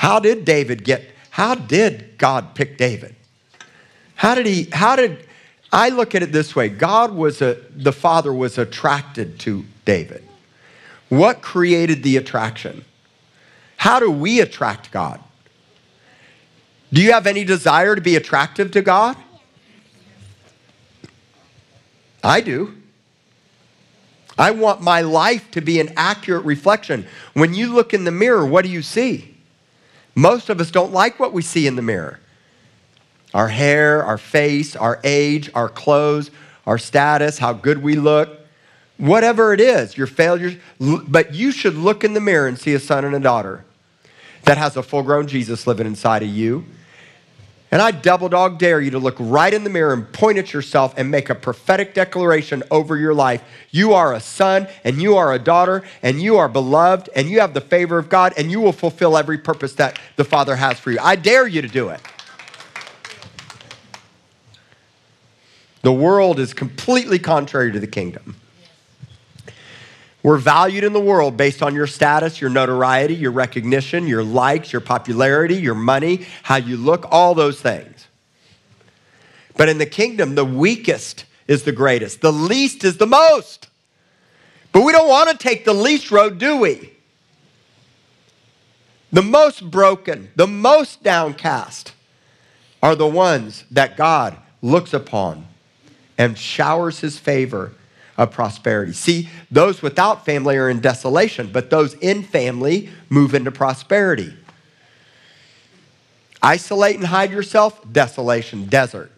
How did David get, how did God pick David? How did he, how did, I look at it this way God was a, the father was attracted to David. What created the attraction? How do we attract God? Do you have any desire to be attractive to God? I do. I want my life to be an accurate reflection. When you look in the mirror, what do you see? Most of us don't like what we see in the mirror our hair, our face, our age, our clothes, our status, how good we look, whatever it is, your failures. But you should look in the mirror and see a son and a daughter that has a full grown Jesus living inside of you and I double dog dare you to look right in the mirror and point at yourself and make a prophetic declaration over your life. You are a son and you are a daughter and you are beloved and you have the favor of God and you will fulfill every purpose that the Father has for you. I dare you to do it. The world is completely contrary to the kingdom. We're valued in the world based on your status, your notoriety, your recognition, your likes, your popularity, your money, how you look, all those things. But in the kingdom, the weakest is the greatest, the least is the most. But we don't want to take the least road, do we? The most broken, the most downcast are the ones that God looks upon and showers his favor of prosperity. See, those without family are in desolation, but those in family move into prosperity. Isolate and hide yourself, desolation, desert.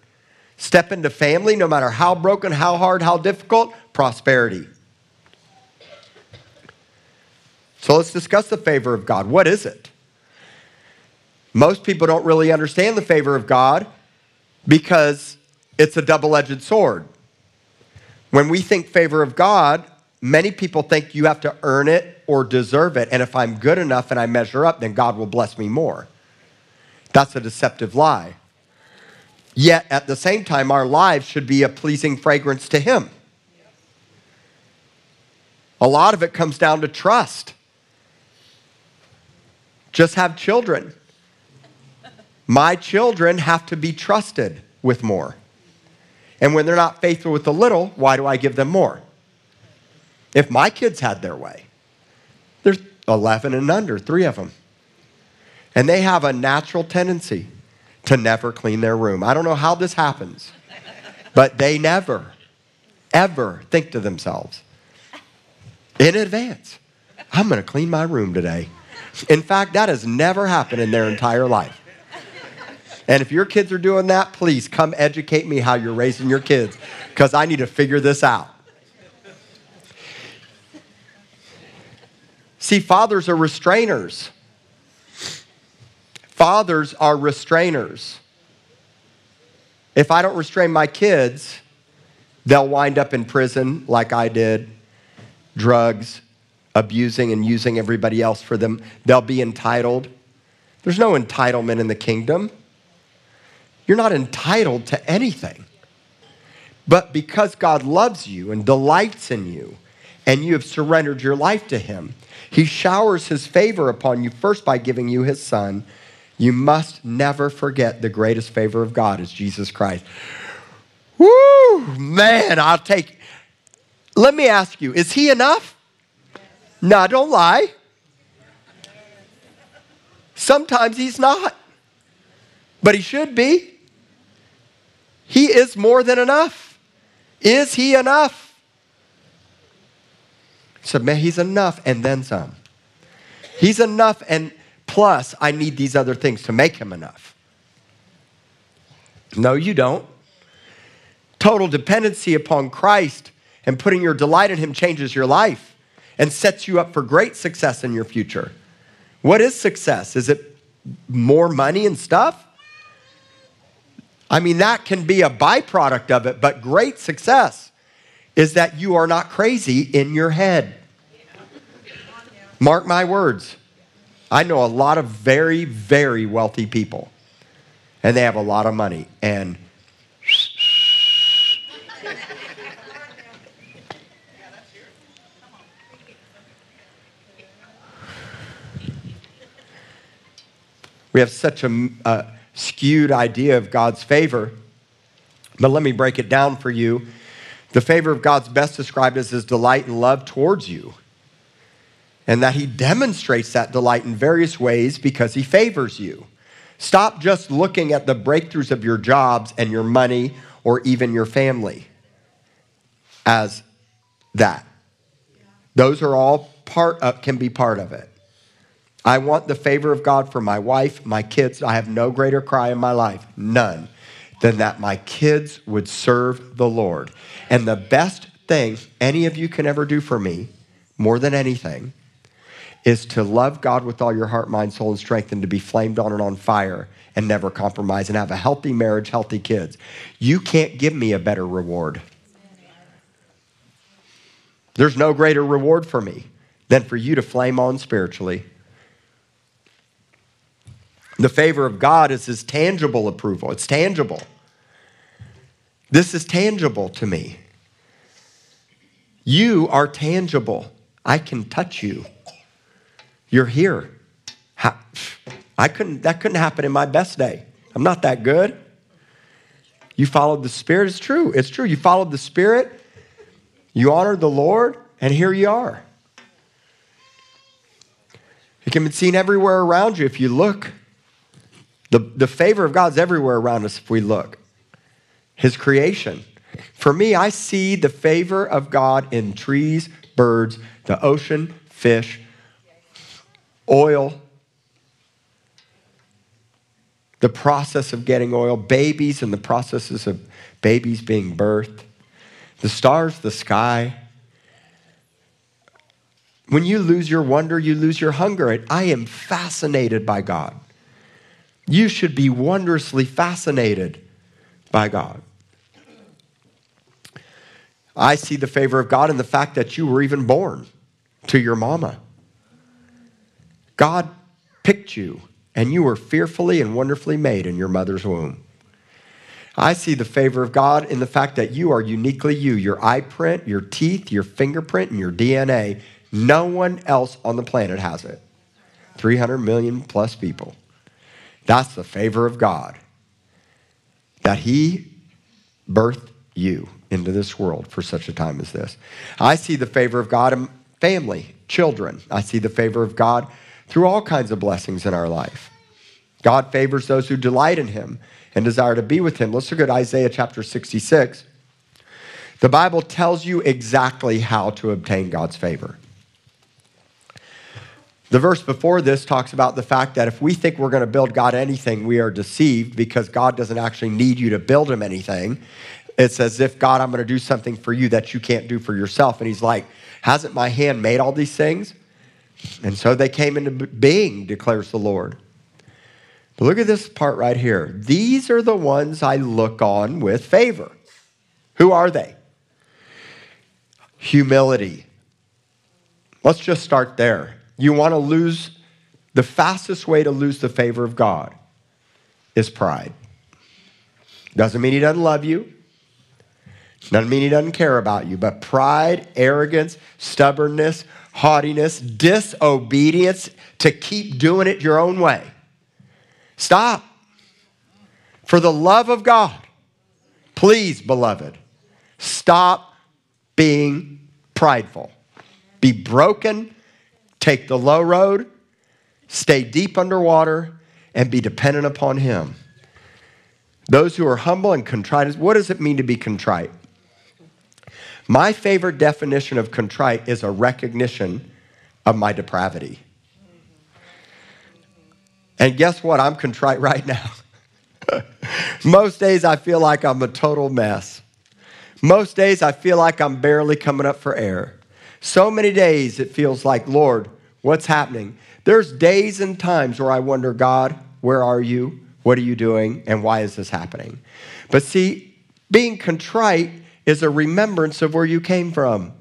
Step into family, no matter how broken, how hard, how difficult, prosperity. So let's discuss the favor of God. What is it? Most people don't really understand the favor of God because it's a double edged sword. When we think favor of God, many people think you have to earn it or deserve it. And if I'm good enough and I measure up, then God will bless me more. That's a deceptive lie. Yet at the same time, our lives should be a pleasing fragrance to Him. A lot of it comes down to trust. Just have children. My children have to be trusted with more. And when they're not faithful with the little, why do I give them more? If my kids had their way, there's 11 and under, three of them. And they have a natural tendency to never clean their room. I don't know how this happens, but they never, ever think to themselves in advance, I'm going to clean my room today. In fact, that has never happened in their entire life. And if your kids are doing that, please come educate me how you're raising your kids because I need to figure this out. See, fathers are restrainers. Fathers are restrainers. If I don't restrain my kids, they'll wind up in prison like I did, drugs, abusing and using everybody else for them. They'll be entitled. There's no entitlement in the kingdom. You're not entitled to anything. But because God loves you and delights in you, and you have surrendered your life to Him, He showers His favor upon you first by giving you His Son. You must never forget the greatest favor of God is Jesus Christ. Woo, man, I'll take. Let me ask you, is He enough? No, don't lie. Sometimes He's not, but He should be. He is more than enough. Is he enough? So, man, he's enough and then some. He's enough, and plus, I need these other things to make him enough. No, you don't. Total dependency upon Christ and putting your delight in him changes your life and sets you up for great success in your future. What is success? Is it more money and stuff? I mean, that can be a byproduct of it, but great success is that you are not crazy in your head. Mark my words. I know a lot of very, very wealthy people, and they have a lot of money, and We have such a, a skewed idea of God's favor. But let me break it down for you. The favor of God's best described as his delight and love towards you. And that he demonstrates that delight in various ways because he favors you. Stop just looking at the breakthroughs of your jobs and your money or even your family as that. Those are all part of, can be part of it. I want the favor of God for my wife, my kids. I have no greater cry in my life, none, than that my kids would serve the Lord. And the best thing any of you can ever do for me, more than anything, is to love God with all your heart, mind, soul, and strength and to be flamed on and on fire and never compromise and have a healthy marriage, healthy kids. You can't give me a better reward. There's no greater reward for me than for you to flame on spiritually. The favor of God is his tangible approval. It's tangible. This is tangible to me. You are tangible. I can touch you. You're here. I couldn't, that couldn't happen in my best day. I'm not that good. You followed the Spirit. It's true. It's true. You followed the Spirit. You honored the Lord, and here you are. It can be seen everywhere around you if you look. The, the favor of God's everywhere around us if we look. His creation. For me, I see the favor of God in trees, birds, the ocean, fish, oil, the process of getting oil, babies and the processes of babies being birthed, the stars, the sky. When you lose your wonder, you lose your hunger. I am fascinated by God. You should be wondrously fascinated by God. I see the favor of God in the fact that you were even born to your mama. God picked you and you were fearfully and wonderfully made in your mother's womb. I see the favor of God in the fact that you are uniquely you, your eye print, your teeth, your fingerprint, and your DNA. No one else on the planet has it. 300 million plus people. That's the favor of God. That He birthed you into this world for such a time as this. I see the favor of God in family, children. I see the favor of God through all kinds of blessings in our life. God favors those who delight in him and desire to be with him. Let's look at Isaiah chapter 66. The Bible tells you exactly how to obtain God's favor. The verse before this talks about the fact that if we think we're going to build God anything, we are deceived because God doesn't actually need you to build him anything. It's as if, God, I'm going to do something for you that you can't do for yourself. And he's like, Hasn't my hand made all these things? And so they came into being, declares the Lord. But look at this part right here. These are the ones I look on with favor. Who are they? Humility. Let's just start there. You want to lose, the fastest way to lose the favor of God is pride. Doesn't mean he doesn't love you. Doesn't mean he doesn't care about you, but pride, arrogance, stubbornness, haughtiness, disobedience to keep doing it your own way. Stop. For the love of God, please, beloved, stop being prideful. Be broken, take the low road, stay deep underwater, and be dependent upon Him. Those who are humble and contrite, what does it mean to be contrite? My favorite definition of contrite is a recognition of my depravity. And guess what? I'm contrite right now. Most days I feel like I'm a total mess. Most days I feel like I'm barely coming up for air. So many days it feels like, Lord, what's happening? There's days and times where I wonder, God, where are you? What are you doing? And why is this happening? But see, being contrite is a remembrance of where you came from.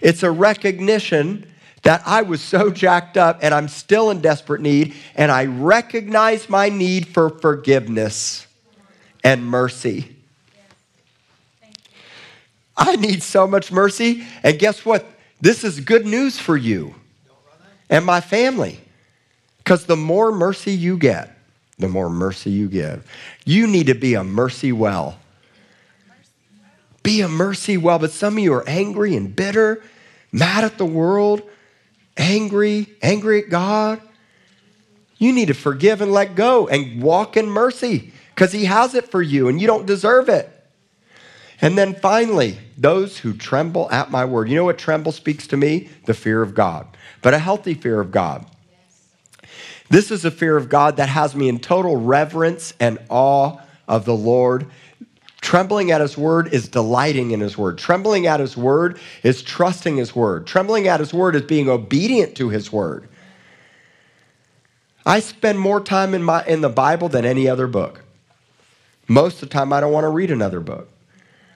It's a recognition that I was so jacked up and I'm still in desperate need, and I recognize my need for forgiveness and mercy. I need so much mercy, and guess what? This is good news for you and my family. Because the more mercy you get, the more mercy you give. You need to be a mercy well. Be a mercy well, but some of you are angry and bitter, mad at the world, angry, angry at God. You need to forgive and let go and walk in mercy because He has it for you and you don't deserve it. And then finally, those who tremble at my word. You know what tremble speaks to me? The fear of God, but a healthy fear of God. This is a fear of God that has me in total reverence and awe of the Lord. Trembling at his word is delighting in his word. Trembling at his word is trusting his word. Trembling at his word is being obedient to his word. I spend more time in, my, in the Bible than any other book. Most of the time, I don't want to read another book.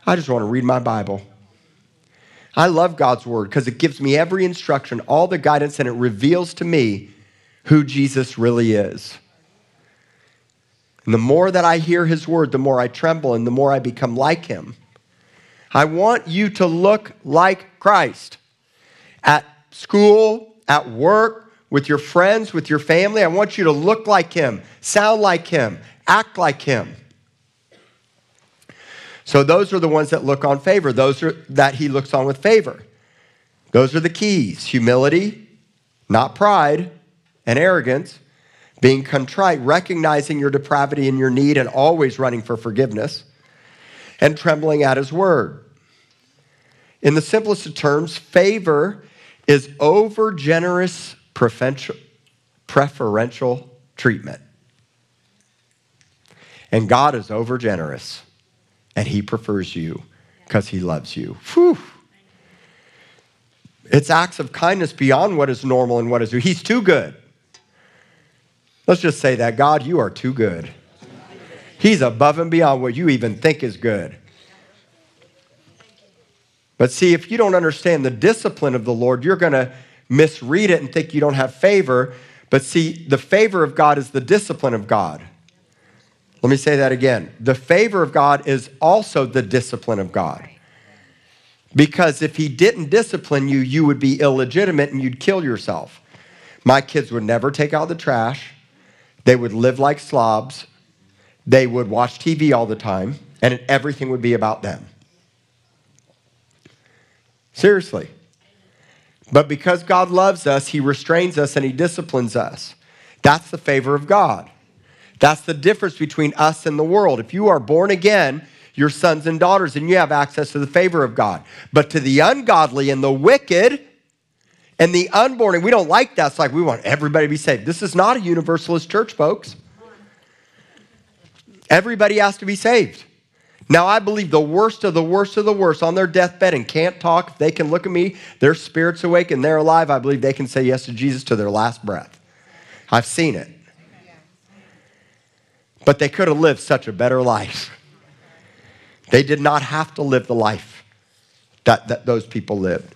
I just want to read my Bible. I love God's word because it gives me every instruction, all the guidance, and it reveals to me who Jesus really is. And the more that I hear his word, the more I tremble and the more I become like him. I want you to look like Christ at school, at work, with your friends, with your family. I want you to look like him, sound like him, act like him. So those are the ones that look on favor, those are that he looks on with favor. Those are the keys humility, not pride, and arrogance, being contrite, recognizing your depravity and your need, and always running for forgiveness, and trembling at his word. In the simplest of terms, favor is over generous preferential treatment. And God is over generous, and he prefers you because he loves you. Whew. It's acts of kindness beyond what is normal and what is. He's too good. Let's just say that God, you are too good. He's above and beyond what you even think is good. But see, if you don't understand the discipline of the Lord, you're going to misread it and think you don't have favor. But see, the favor of God is the discipline of God. Let me say that again. The favor of God is also the discipline of God. Because if He didn't discipline you, you would be illegitimate and you'd kill yourself. My kids would never take out the trash. They would live like slobs. They would watch TV all the time, and everything would be about them. Seriously. But because God loves us, He restrains us and He disciplines us. That's the favor of God. That's the difference between us and the world. If you are born again, you're sons and daughters, and you have access to the favor of God. But to the ungodly and the wicked, and the unborn, and we don't like that. It's like we want everybody to be saved. This is not a universalist church, folks. Everybody has to be saved. Now, I believe the worst of the worst of the worst on their deathbed and can't talk, if they can look at me, their spirit's awake and they're alive, I believe they can say yes to Jesus to their last breath. I've seen it. But they could have lived such a better life. They did not have to live the life that, that those people lived.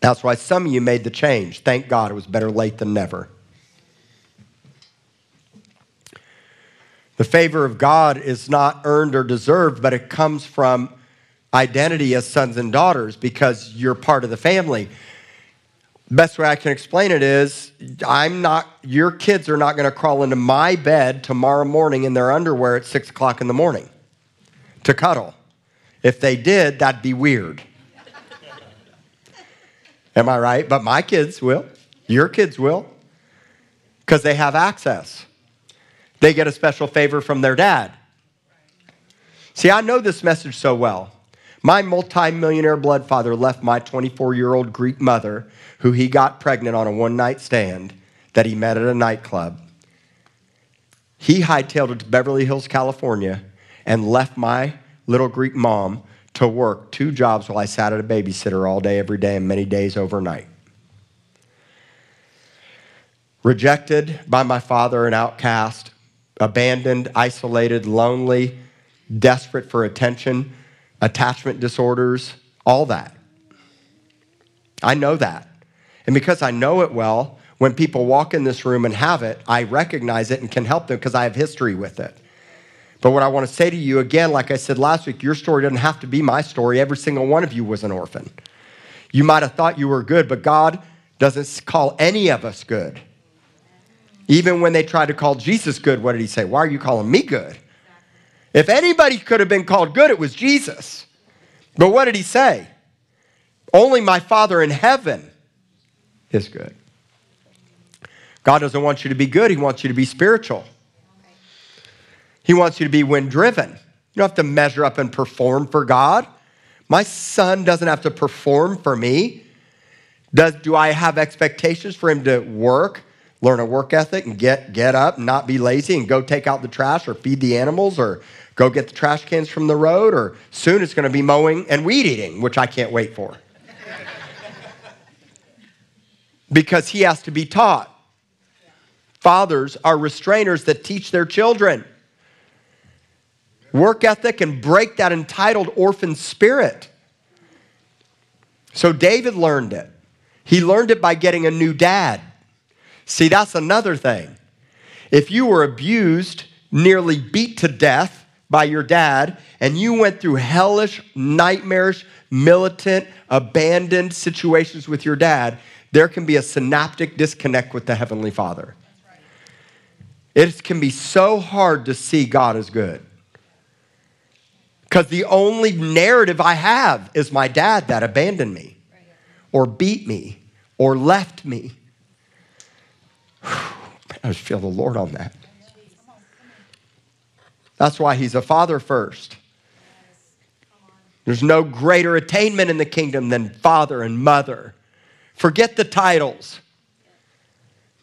That's why some of you made the change. Thank God it was better late than never. The favor of God is not earned or deserved, but it comes from identity as sons and daughters because you're part of the family. Best way I can explain it is I'm not, your kids are not going to crawl into my bed tomorrow morning in their underwear at six o'clock in the morning to cuddle. If they did, that'd be weird. Am I right? But my kids will. Your kids will. Because they have access. They get a special favor from their dad. See, I know this message so well. My multimillionaire blood father left my 24 year old Greek mother, who he got pregnant on a one night stand that he met at a nightclub. He hightailed it to Beverly Hills, California, and left my little Greek mom to work two jobs while I sat at a babysitter all day, every day, and many days overnight. Rejected by my father, an outcast, abandoned, isolated, lonely, desperate for attention, attachment disorders, all that. I know that. And because I know it well, when people walk in this room and have it, I recognize it and can help them because I have history with it. But what I want to say to you again, like I said last week, your story doesn't have to be my story. Every single one of you was an orphan. You might have thought you were good, but God doesn't call any of us good. Even when they tried to call Jesus good, what did he say? Why are you calling me good? If anybody could have been called good, it was Jesus. But what did he say? Only my Father in heaven is good. God doesn't want you to be good, He wants you to be spiritual. He wants you to be wind driven. You don't have to measure up and perform for God. My son doesn't have to perform for me. Does, do I have expectations for him to work, learn a work ethic, and get, get up, and not be lazy, and go take out the trash or feed the animals or go get the trash cans from the road? Or soon it's going to be mowing and weed eating, which I can't wait for. because he has to be taught. Fathers are restrainers that teach their children work ethic and break that entitled orphan spirit. So David learned it. He learned it by getting a new dad. See, that's another thing. If you were abused, nearly beat to death by your dad, and you went through hellish, nightmarish, militant, abandoned situations with your dad, there can be a synaptic disconnect with the Heavenly Father. It can be so hard to see God as good. Because the only narrative I have is my dad that abandoned me, or beat me, or left me. I just feel the Lord on that. That's why he's a father first. There's no greater attainment in the kingdom than father and mother. Forget the titles.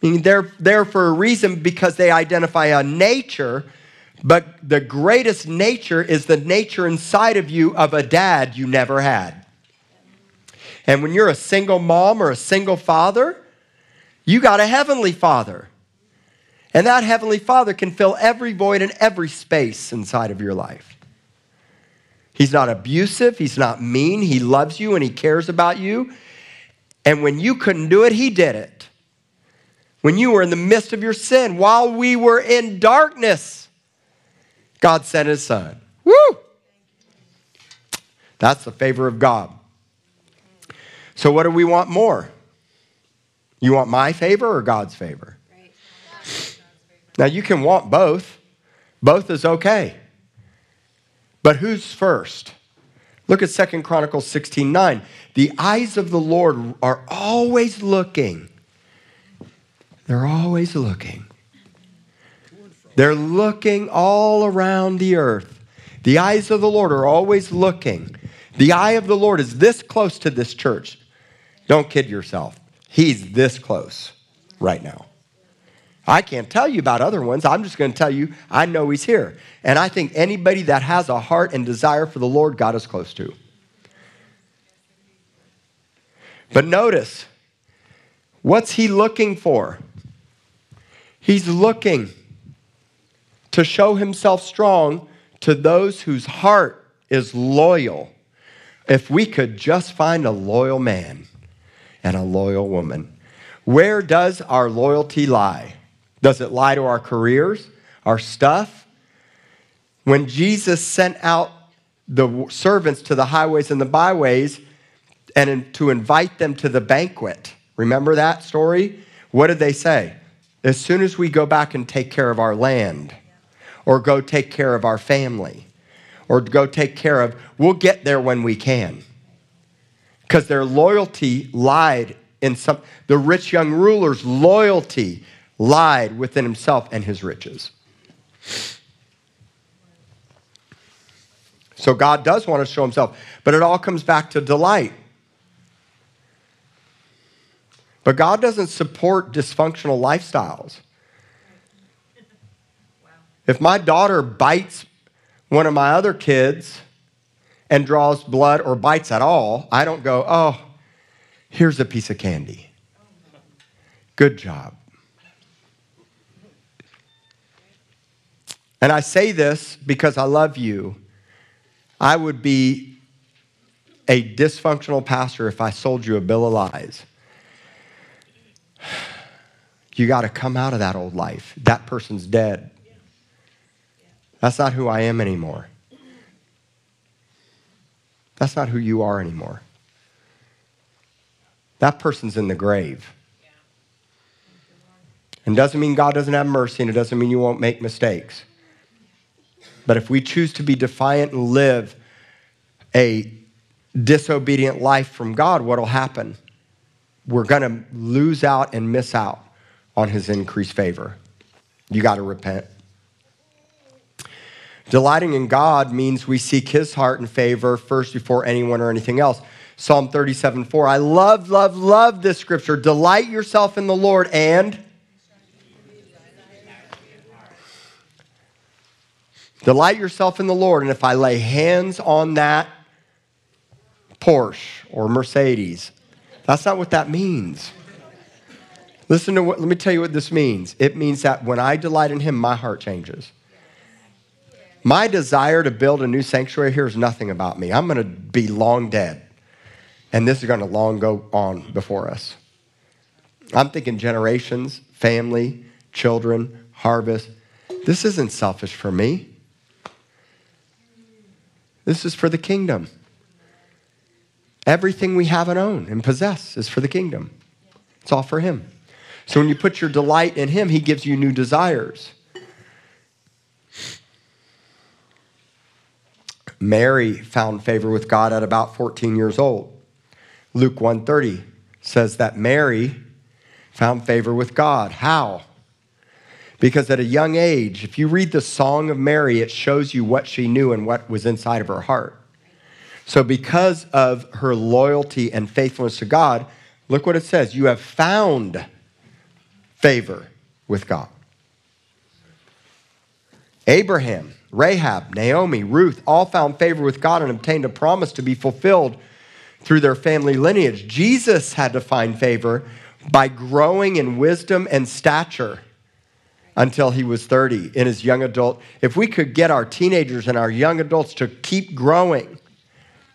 I mean, they're there for a reason because they identify a nature, but the greatest nature is the nature inside of you of a dad you never had. And when you're a single mom or a single father, you got a heavenly father. And that heavenly father can fill every void and every space inside of your life. He's not abusive, he's not mean, he loves you and he cares about you. And when you couldn't do it, he did it. When you were in the midst of your sin, while we were in darkness, God sent his son. Woo! That's the favor of God. So, what do we want more? You want my favor or God's favor? Now, you can want both, both is okay. But who's first? Look at Second Chronicles 16 9. The eyes of the Lord are always looking. They're always looking. They're looking all around the earth. The eyes of the Lord are always looking. The eye of the Lord is this close to this church. Don't kid yourself. He's this close right now. I can't tell you about other ones. I'm just going to tell you, I know He's here. And I think anybody that has a heart and desire for the Lord, God is close to. But notice, what's He looking for? He's looking to show Himself strong to those whose heart is loyal. If we could just find a loyal man and a loyal woman, where does our loyalty lie? Does it lie to our careers, our stuff? When Jesus sent out the servants to the highways and the byways and to invite them to the banquet, remember that story? What did they say? As soon as we go back and take care of our land, or go take care of our family, or go take care of, we'll get there when we can. Because their loyalty lied in some, the rich young ruler's loyalty lied within himself and his riches. So God does want to show himself, but it all comes back to delight. But God doesn't support dysfunctional lifestyles. If my daughter bites one of my other kids and draws blood or bites at all, I don't go, oh, here's a piece of candy. Good job. And I say this because I love you. I would be a dysfunctional pastor if I sold you a bill of lies. You got to come out of that old life. That person's dead. That's not who I am anymore. That's not who you are anymore. That person's in the grave. And doesn't mean God doesn't have mercy, and it doesn't mean you won't make mistakes. But if we choose to be defiant and live a disobedient life from God, what'll happen? We're going to lose out and miss out on his increased favor. You got to repent. Delighting in God means we seek his heart and favor first before anyone or anything else. Psalm 37 4. I love, love, love this scripture. Delight yourself in the Lord and delight yourself in the Lord. And if I lay hands on that Porsche or Mercedes, that's not what that means. Listen to what, let me tell you what this means. It means that when I delight in Him, my heart changes. My desire to build a new sanctuary here is nothing about me. I'm going to be long dead. And this is going to long go on before us. I'm thinking generations, family, children, harvest. This isn't selfish for me. This is for the kingdom. Everything we have and own and possess is for the kingdom. It's all for Him. So when you put your delight in Him, He gives you new desires. Mary found favor with God at about 14 years old. Luke 130 says that Mary found favor with God. How? Because at a young age, if you read the Song of Mary, it shows you what she knew and what was inside of her heart. So, because of her loyalty and faithfulness to God, look what it says you have found favor with God. Abraham, Rahab, Naomi, Ruth all found favor with God and obtained a promise to be fulfilled through their family lineage. Jesus had to find favor by growing in wisdom and stature until he was 30 in his young adult. If we could get our teenagers and our young adults to keep growing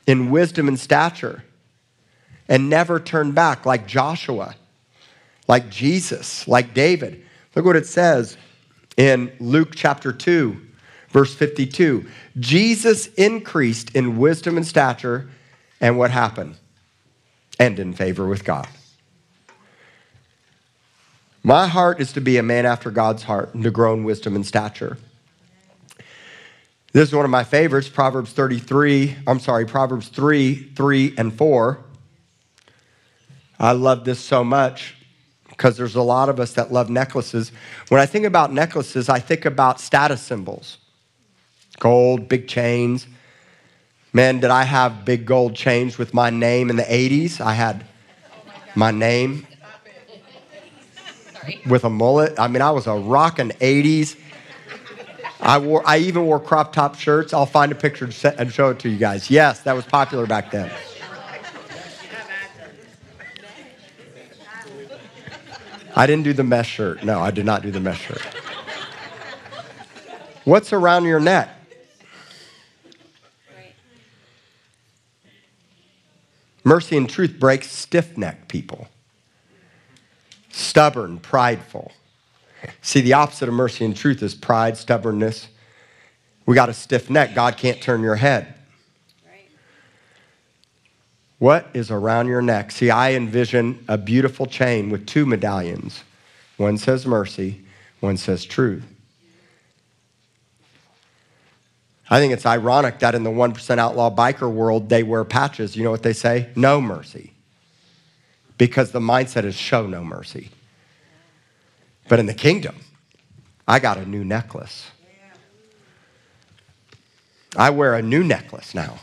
in wisdom and stature and never turn back like Joshua, like Jesus, like David. Look what it says in Luke chapter 2, verse 52. Jesus increased in wisdom and stature, and what happened? And in favor with God. My heart is to be a man after God's heart and to grow in wisdom and stature. This is one of my favorites, Proverbs 33, I'm sorry, Proverbs 3, 3, and 4. I love this so much because there's a lot of us that love necklaces. When I think about necklaces, I think about status symbols gold, big chains. Man, did I have big gold chains with my name in the 80s? I had my name with a mullet. I mean, I was a rockin' 80s. I wore. I even wore crop top shirts. I'll find a picture and show it to you guys. Yes, that was popular back then. I didn't do the mesh shirt. No, I did not do the mesh shirt. What's around your neck? Mercy and truth breaks stiff neck people, stubborn, prideful. See, the opposite of mercy and truth is pride, stubbornness. We got a stiff neck. God can't turn your head. Right. What is around your neck? See, I envision a beautiful chain with two medallions. One says mercy, one says truth. I think it's ironic that in the 1% outlaw biker world, they wear patches. You know what they say? No mercy. Because the mindset is show no mercy. But in the kingdom, I got a new necklace. I wear a new necklace now,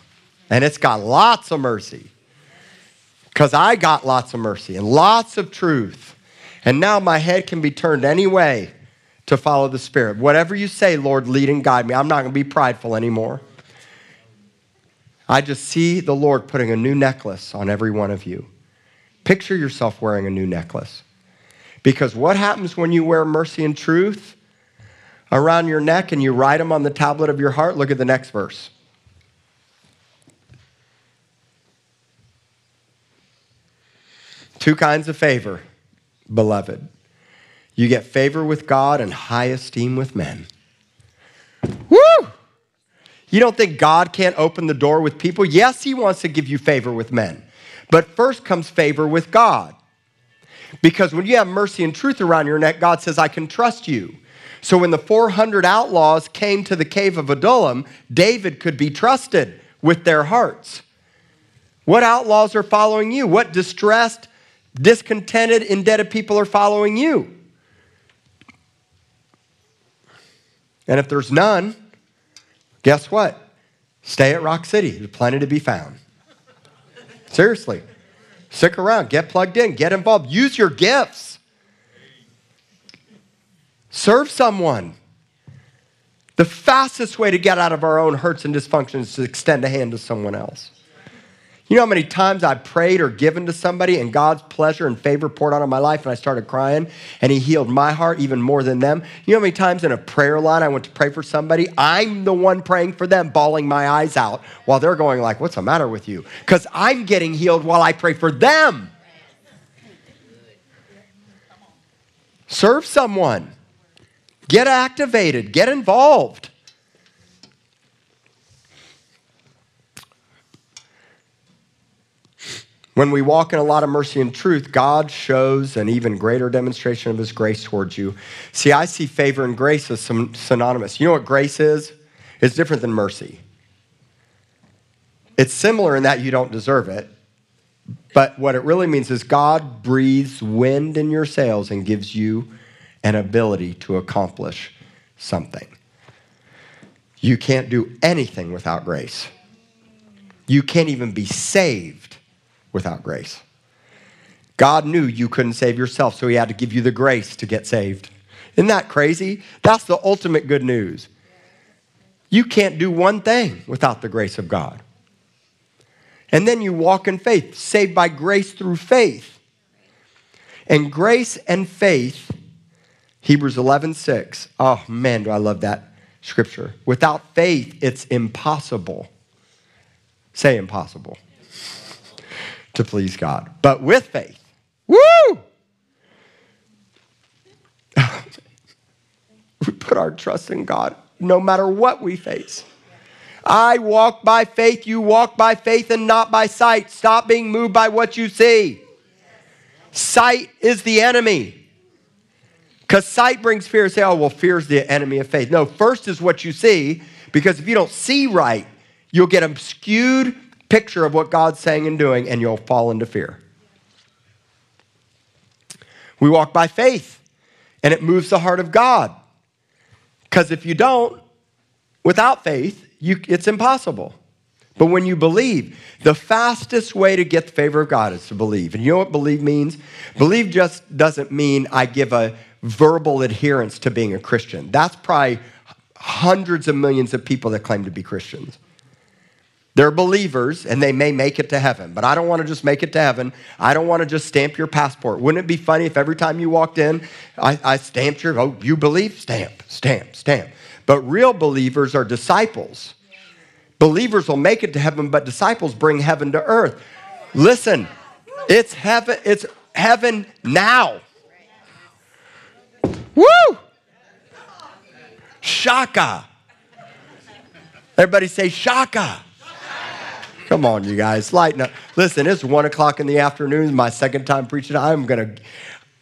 and it's got lots of mercy. Because I got lots of mercy and lots of truth. And now my head can be turned any way to follow the Spirit. Whatever you say, Lord, lead and guide me. I'm not going to be prideful anymore. I just see the Lord putting a new necklace on every one of you. Picture yourself wearing a new necklace. Because what happens when you wear mercy and truth around your neck and you write them on the tablet of your heart? Look at the next verse. Two kinds of favor, beloved. You get favor with God and high esteem with men. Woo! You don't think God can't open the door with people? Yes, He wants to give you favor with men. But first comes favor with God. Because when you have mercy and truth around your neck, God says, I can trust you. So when the 400 outlaws came to the cave of Adullam, David could be trusted with their hearts. What outlaws are following you? What distressed, discontented, indebted people are following you? And if there's none, guess what? Stay at Rock City. There's plenty to be found. Seriously. Stick around, get plugged in, get involved, use your gifts. Serve someone. The fastest way to get out of our own hurts and dysfunctions is to extend a hand to someone else. You know how many times I prayed or given to somebody and God's pleasure and favor poured out on my life and I started crying and He healed my heart even more than them? You know how many times in a prayer line I went to pray for somebody? I'm the one praying for them, bawling my eyes out while they're going like, what's the matter with you? Because I'm getting healed while I pray for them. Serve someone. Get activated. Get involved. When we walk in a lot of mercy and truth, God shows an even greater demonstration of his grace towards you. See, I see favor and grace as synonymous. You know what grace is? It's different than mercy. It's similar in that you don't deserve it, but what it really means is God breathes wind in your sails and gives you an ability to accomplish something. You can't do anything without grace. You can't even be saved without grace. God knew you couldn't save yourself, so He had to give you the grace to get saved. Isn't that crazy? That's the ultimate good news. You can't do one thing without the grace of God. And then you walk in faith, saved by grace through faith. And grace and faith, Hebrews 11 6. Oh man, do I love that scripture. Without faith, it's impossible. Say impossible to please God, but with faith. Woo! we put our trust in God no matter what we face. I walk by faith, you walk by faith and not by sight. Stop being moved by what you see. Sight is the enemy. Because sight brings fear. Say, oh, well, fear is the enemy of faith. No, first is what you see, because if you don't see right, you'll get a skewed picture of what God's saying and doing, and you'll fall into fear. We walk by faith, and it moves the heart of God. Because if you don't, without faith, you, it's impossible. But when you believe, the fastest way to get the favor of God is to believe. And you know what believe means? Believe just doesn't mean I give a verbal adherence to being a Christian. That's probably hundreds of millions of people that claim to be Christians. They're believers and they may make it to heaven, but I don't want to just make it to heaven. I don't want to just stamp your passport. Wouldn't it be funny if every time you walked in, I, I stamped your, oh, you believe? Stamp, stamp, stamp. But real believers are disciples. Believers will make it to heaven, but disciples bring heaven to earth. Listen, it's heaven, it's heaven now. Woo! Shaka. Everybody say shaka. Come on, you guys, lighten up. Listen, it's one o'clock in the afternoon, my second time preaching. I'm to,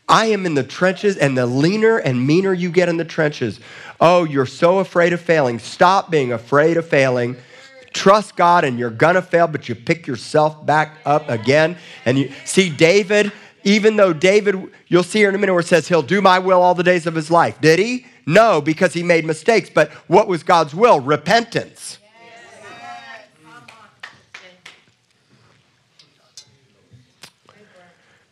I am in the trenches, and the leaner and meaner you get in the trenches, oh, you're so afraid of failing. Stop being afraid of failing. Trust God, and you're to fail, but you pick yourself back up again. And you see, David, even though David, you'll see here in a minute where it says he'll do my will all the days of his life. Did he? No, because he made mistakes. But what was God's will? Repentance.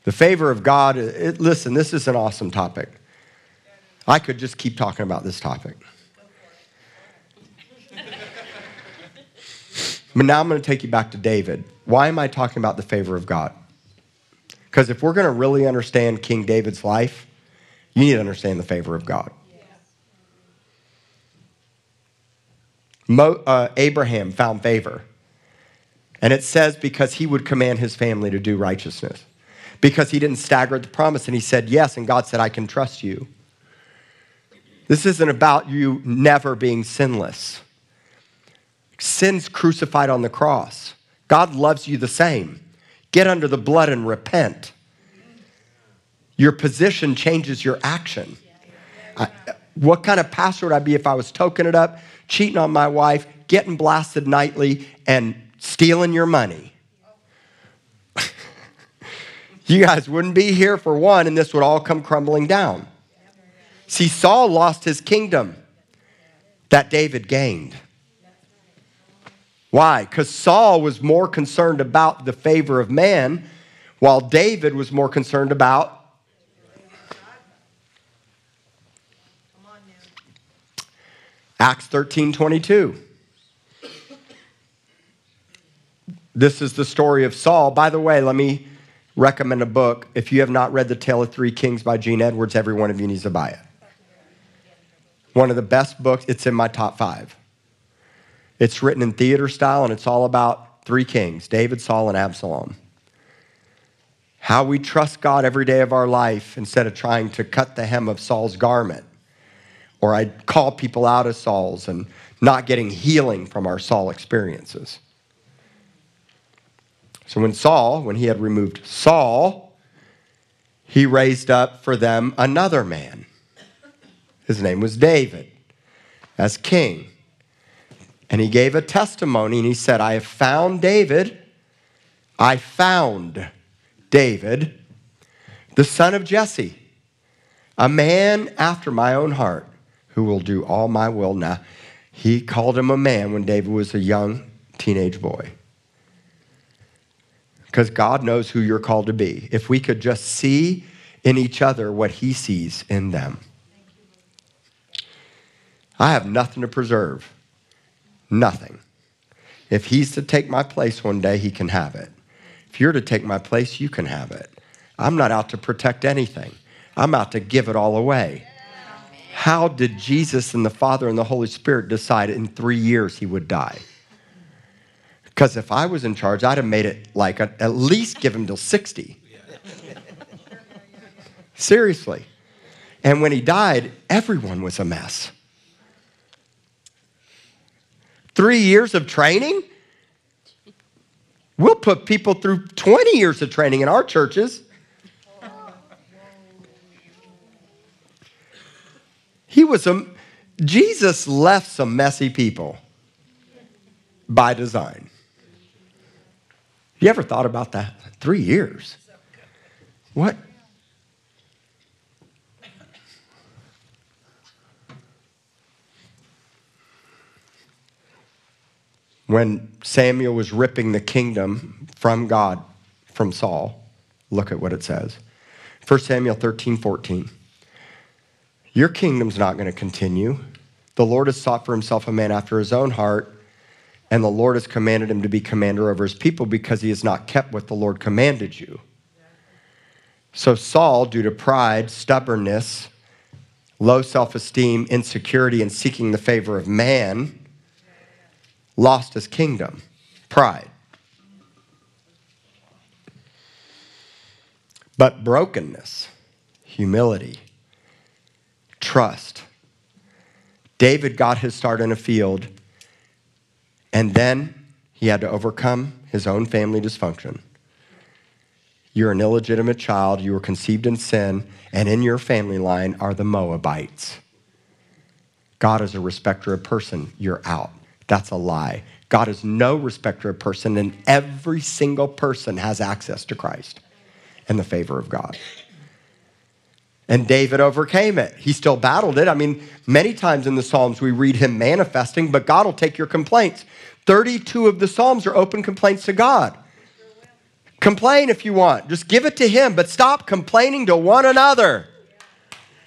The favor of God, it, listen, this is an awesome topic. I could just keep talking about this topic. But now I'm going to take you back to David. Why am I talking about the favor of God? Because if we're going to really understand King David's life, you need to understand the favor of God. Mo, uh, Abraham found favor. And it says because he would command his family to do righteousness because he didn't stagger at the promise and he said yes, and God said, I can trust you. This isn't about you never being sinless. Sin's crucified on the cross. God loves you the same. Get under the blood and repent. Your position changes your action. I, what kind of pastor would I be if I was toking it up, cheating on my wife, getting blasted nightly, and stealing your money? You guys wouldn't be here for one, and this would all come crumbling down. See, Saul lost his kingdom that David gained. Why? Because Saul was more concerned about the favor of man, while David was more concerned about Acts 13 22. This is the story of Saul. By the way, let me recommend a book. If you have not read The Tale of Three Kings by Gene Edwards, every one of you needs to buy it. One of the best books, it's in my top five. It's written in theater style and it's all about three kings David, Saul, and Absalom. How we trust God every day of our life instead of trying to cut the hem of Saul's garment. Or I call people out of Saul's and not getting healing from our Saul experiences. So when Saul, when he had removed Saul, he raised up for them another man. His name was David as king. And he gave a testimony and he said, I have found David. I found David, the son of Jesse, a man after my own heart who will do all my will. Now, he called him a man when David was a young teenage boy. Because God knows who you're called to be. If we could just see in each other what he sees in them. I have nothing to preserve. Nothing. If he's to take my place one day, he can have it. If you're to take my place, you can have it. I'm not out to protect anything, I'm out to give it all away. How did Jesus and the Father and the Holy Spirit decide in three years he would die? Because if I was in charge, I'd have made it like a, at least give him till 60. Seriously. And when he died, everyone was a mess. Three years of training? We'll put people through 20 years of training in our churches. He was a, Jesus left some messy people by design. You ever thought about that? Three years. What? when Samuel was ripping the kingdom from God, from Saul, look at what it says. 1 Samuel 13, 14. Your kingdom's not going to continue. The Lord has sought for himself a man after his own heart, and the Lord has commanded him to be commander over his people because he has not kept what the Lord commanded you. So, Saul, due to pride, stubbornness, low self esteem, insecurity, and seeking the favor of man, lost his kingdom pride. But brokenness, humility, trust. David got his start in a field, and then he had to overcome his own family dysfunction. You're an illegitimate child, you were conceived in sin, and in your family line are the Moabites. God is a respecter of person, you're out. That's a lie. God is no respecter of person, and every single person has access to Christ and the favor of God. And David overcame it. He still battled it. I mean, many times in the Psalms we read him manifesting, but God will take your complaints. 32 of the Psalms are open complaints to God. Complain if you want, just give it to Him, but stop complaining to one another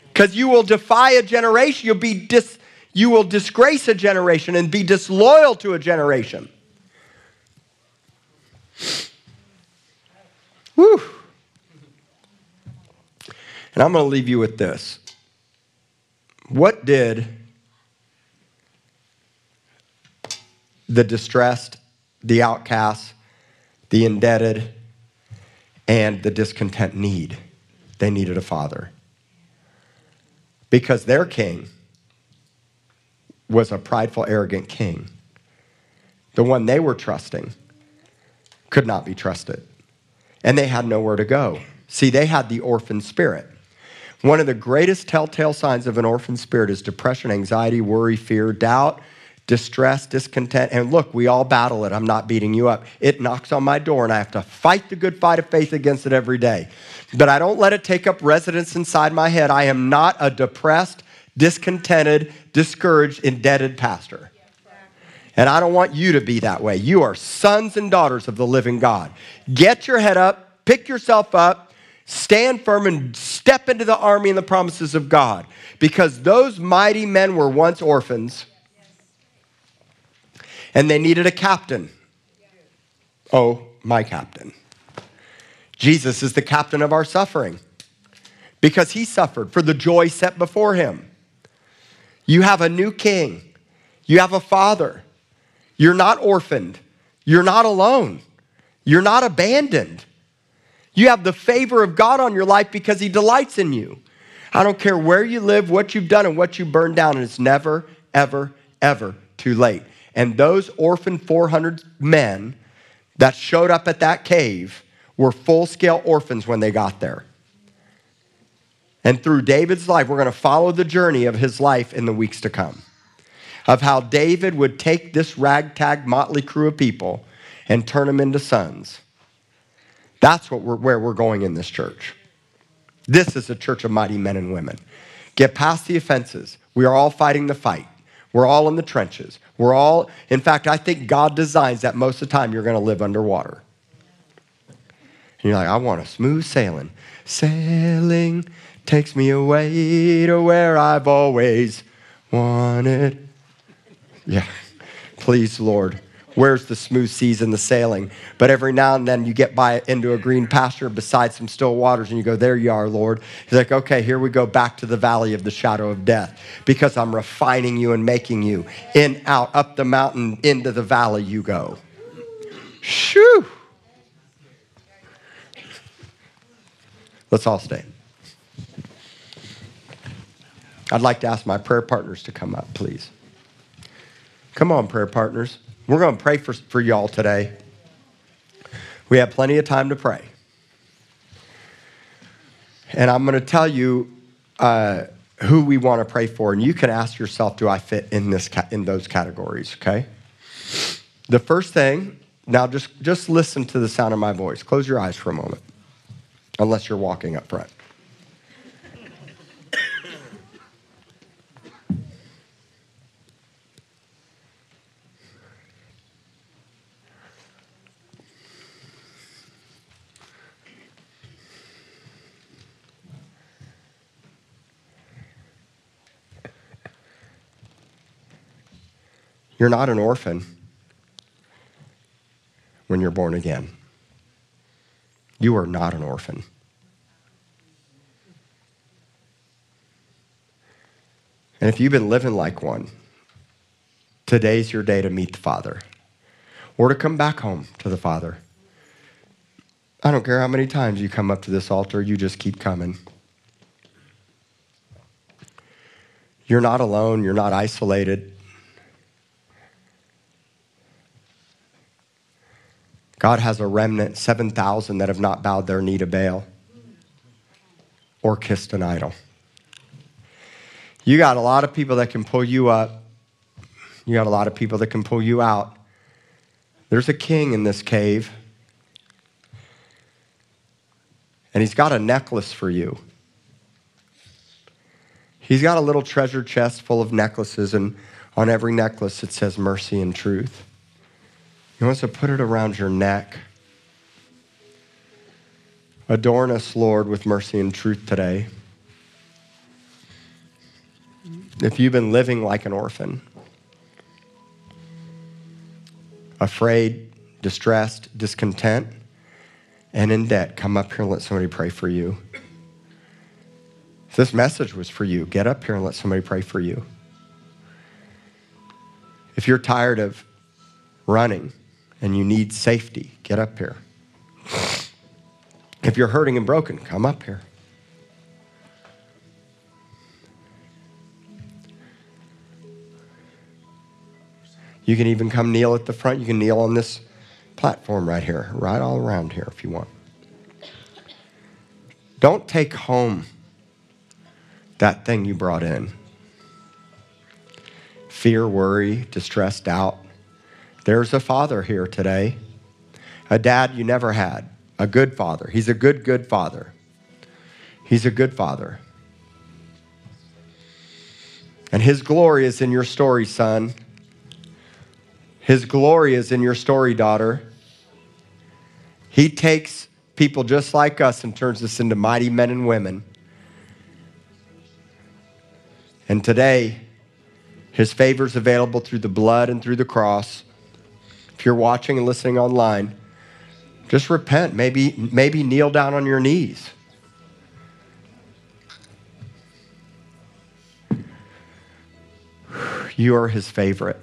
because you will defy a generation. You'll be dis- you will disgrace a generation and be disloyal to a generation. Whew. And I'm going to leave you with this. What did the distressed, the outcast, the indebted, and the discontent need? They needed a father. Because their king was a prideful, arrogant king. The one they were trusting could not be trusted. And they had nowhere to go. See, they had the orphan spirit. One of the greatest telltale signs of an orphan spirit is depression, anxiety, worry, fear, doubt, distress, discontent. And look, we all battle it. I'm not beating you up. It knocks on my door, and I have to fight the good fight of faith against it every day. But I don't let it take up residence inside my head. I am not a depressed, discontented, discouraged, indebted pastor. And I don't want you to be that way. You are sons and daughters of the living God. Get your head up, pick yourself up, stand firm, and step into the army and the promises of God. Because those mighty men were once orphans and they needed a captain. Oh, my captain. Jesus is the captain of our suffering because he suffered for the joy set before him. You have a new king, you have a father. You're not orphaned, you're not alone, you're not abandoned. You have the favor of God on your life because he delights in you. I don't care where you live, what you've done, and what you burned down, and it's never, ever, ever too late. And those orphan 400 men that showed up at that cave were full scale orphans when they got there. And through David's life, we're going to follow the journey of his life in the weeks to come. Of how David would take this ragtag, motley crew of people and turn them into sons. That's what we're, where we're going in this church. This is a church of mighty men and women. Get past the offenses. We are all fighting the fight. We're all in the trenches. We're all, in fact, I think God designs that most of the time you're going to live underwater. And you're like, I want a smooth sailing. Sailing takes me away to where I've always wanted. Yeah, please, Lord. Where's the smooth seas and the sailing? But every now and then you get by into a green pasture beside some still waters and you go, There you are, Lord. He's like, Okay, here we go back to the valley of the shadow of death because I'm refining you and making you in, out, up the mountain, into the valley you go. Shoo! Let's all stay. I'd like to ask my prayer partners to come up, please. Come on, prayer partners. We're going to pray for, for y'all today. We have plenty of time to pray. And I'm going to tell you uh, who we want to pray for, and you can ask yourself, do I fit in, this, in those categories, okay? The first thing, now just, just listen to the sound of my voice. Close your eyes for a moment, unless you're walking up front. You're not an orphan when you're born again. You are not an orphan. And if you've been living like one, today's your day to meet the Father or to come back home to the Father. I don't care how many times you come up to this altar, you just keep coming. You're not alone, you're not isolated. God has a remnant, 7,000 that have not bowed their knee to Baal or kissed an idol. You got a lot of people that can pull you up. You got a lot of people that can pull you out. There's a king in this cave, and he's got a necklace for you. He's got a little treasure chest full of necklaces, and on every necklace it says mercy and truth. He wants to put it around your neck. Adorn us, Lord, with mercy and truth today. If you've been living like an orphan, afraid, distressed, discontent, and in debt, come up here and let somebody pray for you. If this message was for you, get up here and let somebody pray for you. If you're tired of running, and you need safety, get up here. If you're hurting and broken, come up here. You can even come kneel at the front. You can kneel on this platform right here, right all around here if you want. Don't take home that thing you brought in fear, worry, distress, doubt. There's a father here today, a dad you never had, a good father. He's a good, good father. He's a good father. And his glory is in your story, son. His glory is in your story, daughter. He takes people just like us and turns us into mighty men and women. And today, his favor is available through the blood and through the cross. If you're watching and listening online, just repent. Maybe, maybe kneel down on your knees. You are his favorite.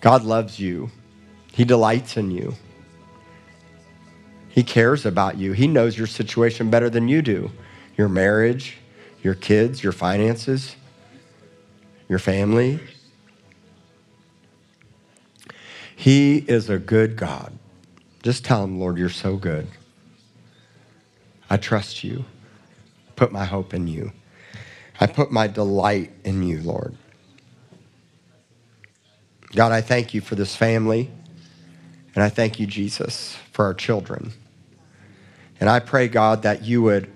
God loves you. He delights in you. He cares about you. He knows your situation better than you do your marriage, your kids, your finances, your family. He is a good God. Just tell him, Lord, you're so good. I trust you. Put my hope in you. I put my delight in you, Lord. God, I thank you for this family. And I thank you, Jesus, for our children. And I pray, God, that you would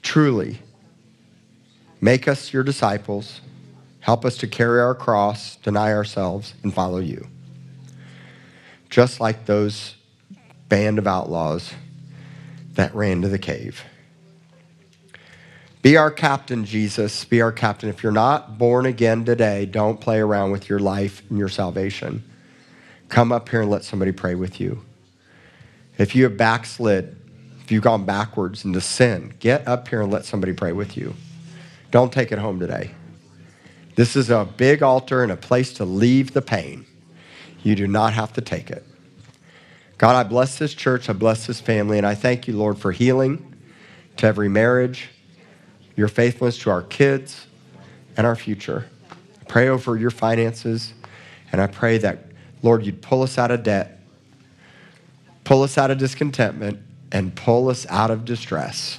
truly make us your disciples, help us to carry our cross, deny ourselves, and follow you. Just like those band of outlaws that ran to the cave. Be our captain, Jesus. Be our captain. If you're not born again today, don't play around with your life and your salvation. Come up here and let somebody pray with you. If you have backslid, if you've gone backwards into sin, get up here and let somebody pray with you. Don't take it home today. This is a big altar and a place to leave the pain. You do not have to take it. God, I bless this church. I bless this family. And I thank you, Lord, for healing to every marriage, your faithfulness to our kids and our future. I pray over your finances. And I pray that, Lord, you'd pull us out of debt, pull us out of discontentment, and pull us out of distress.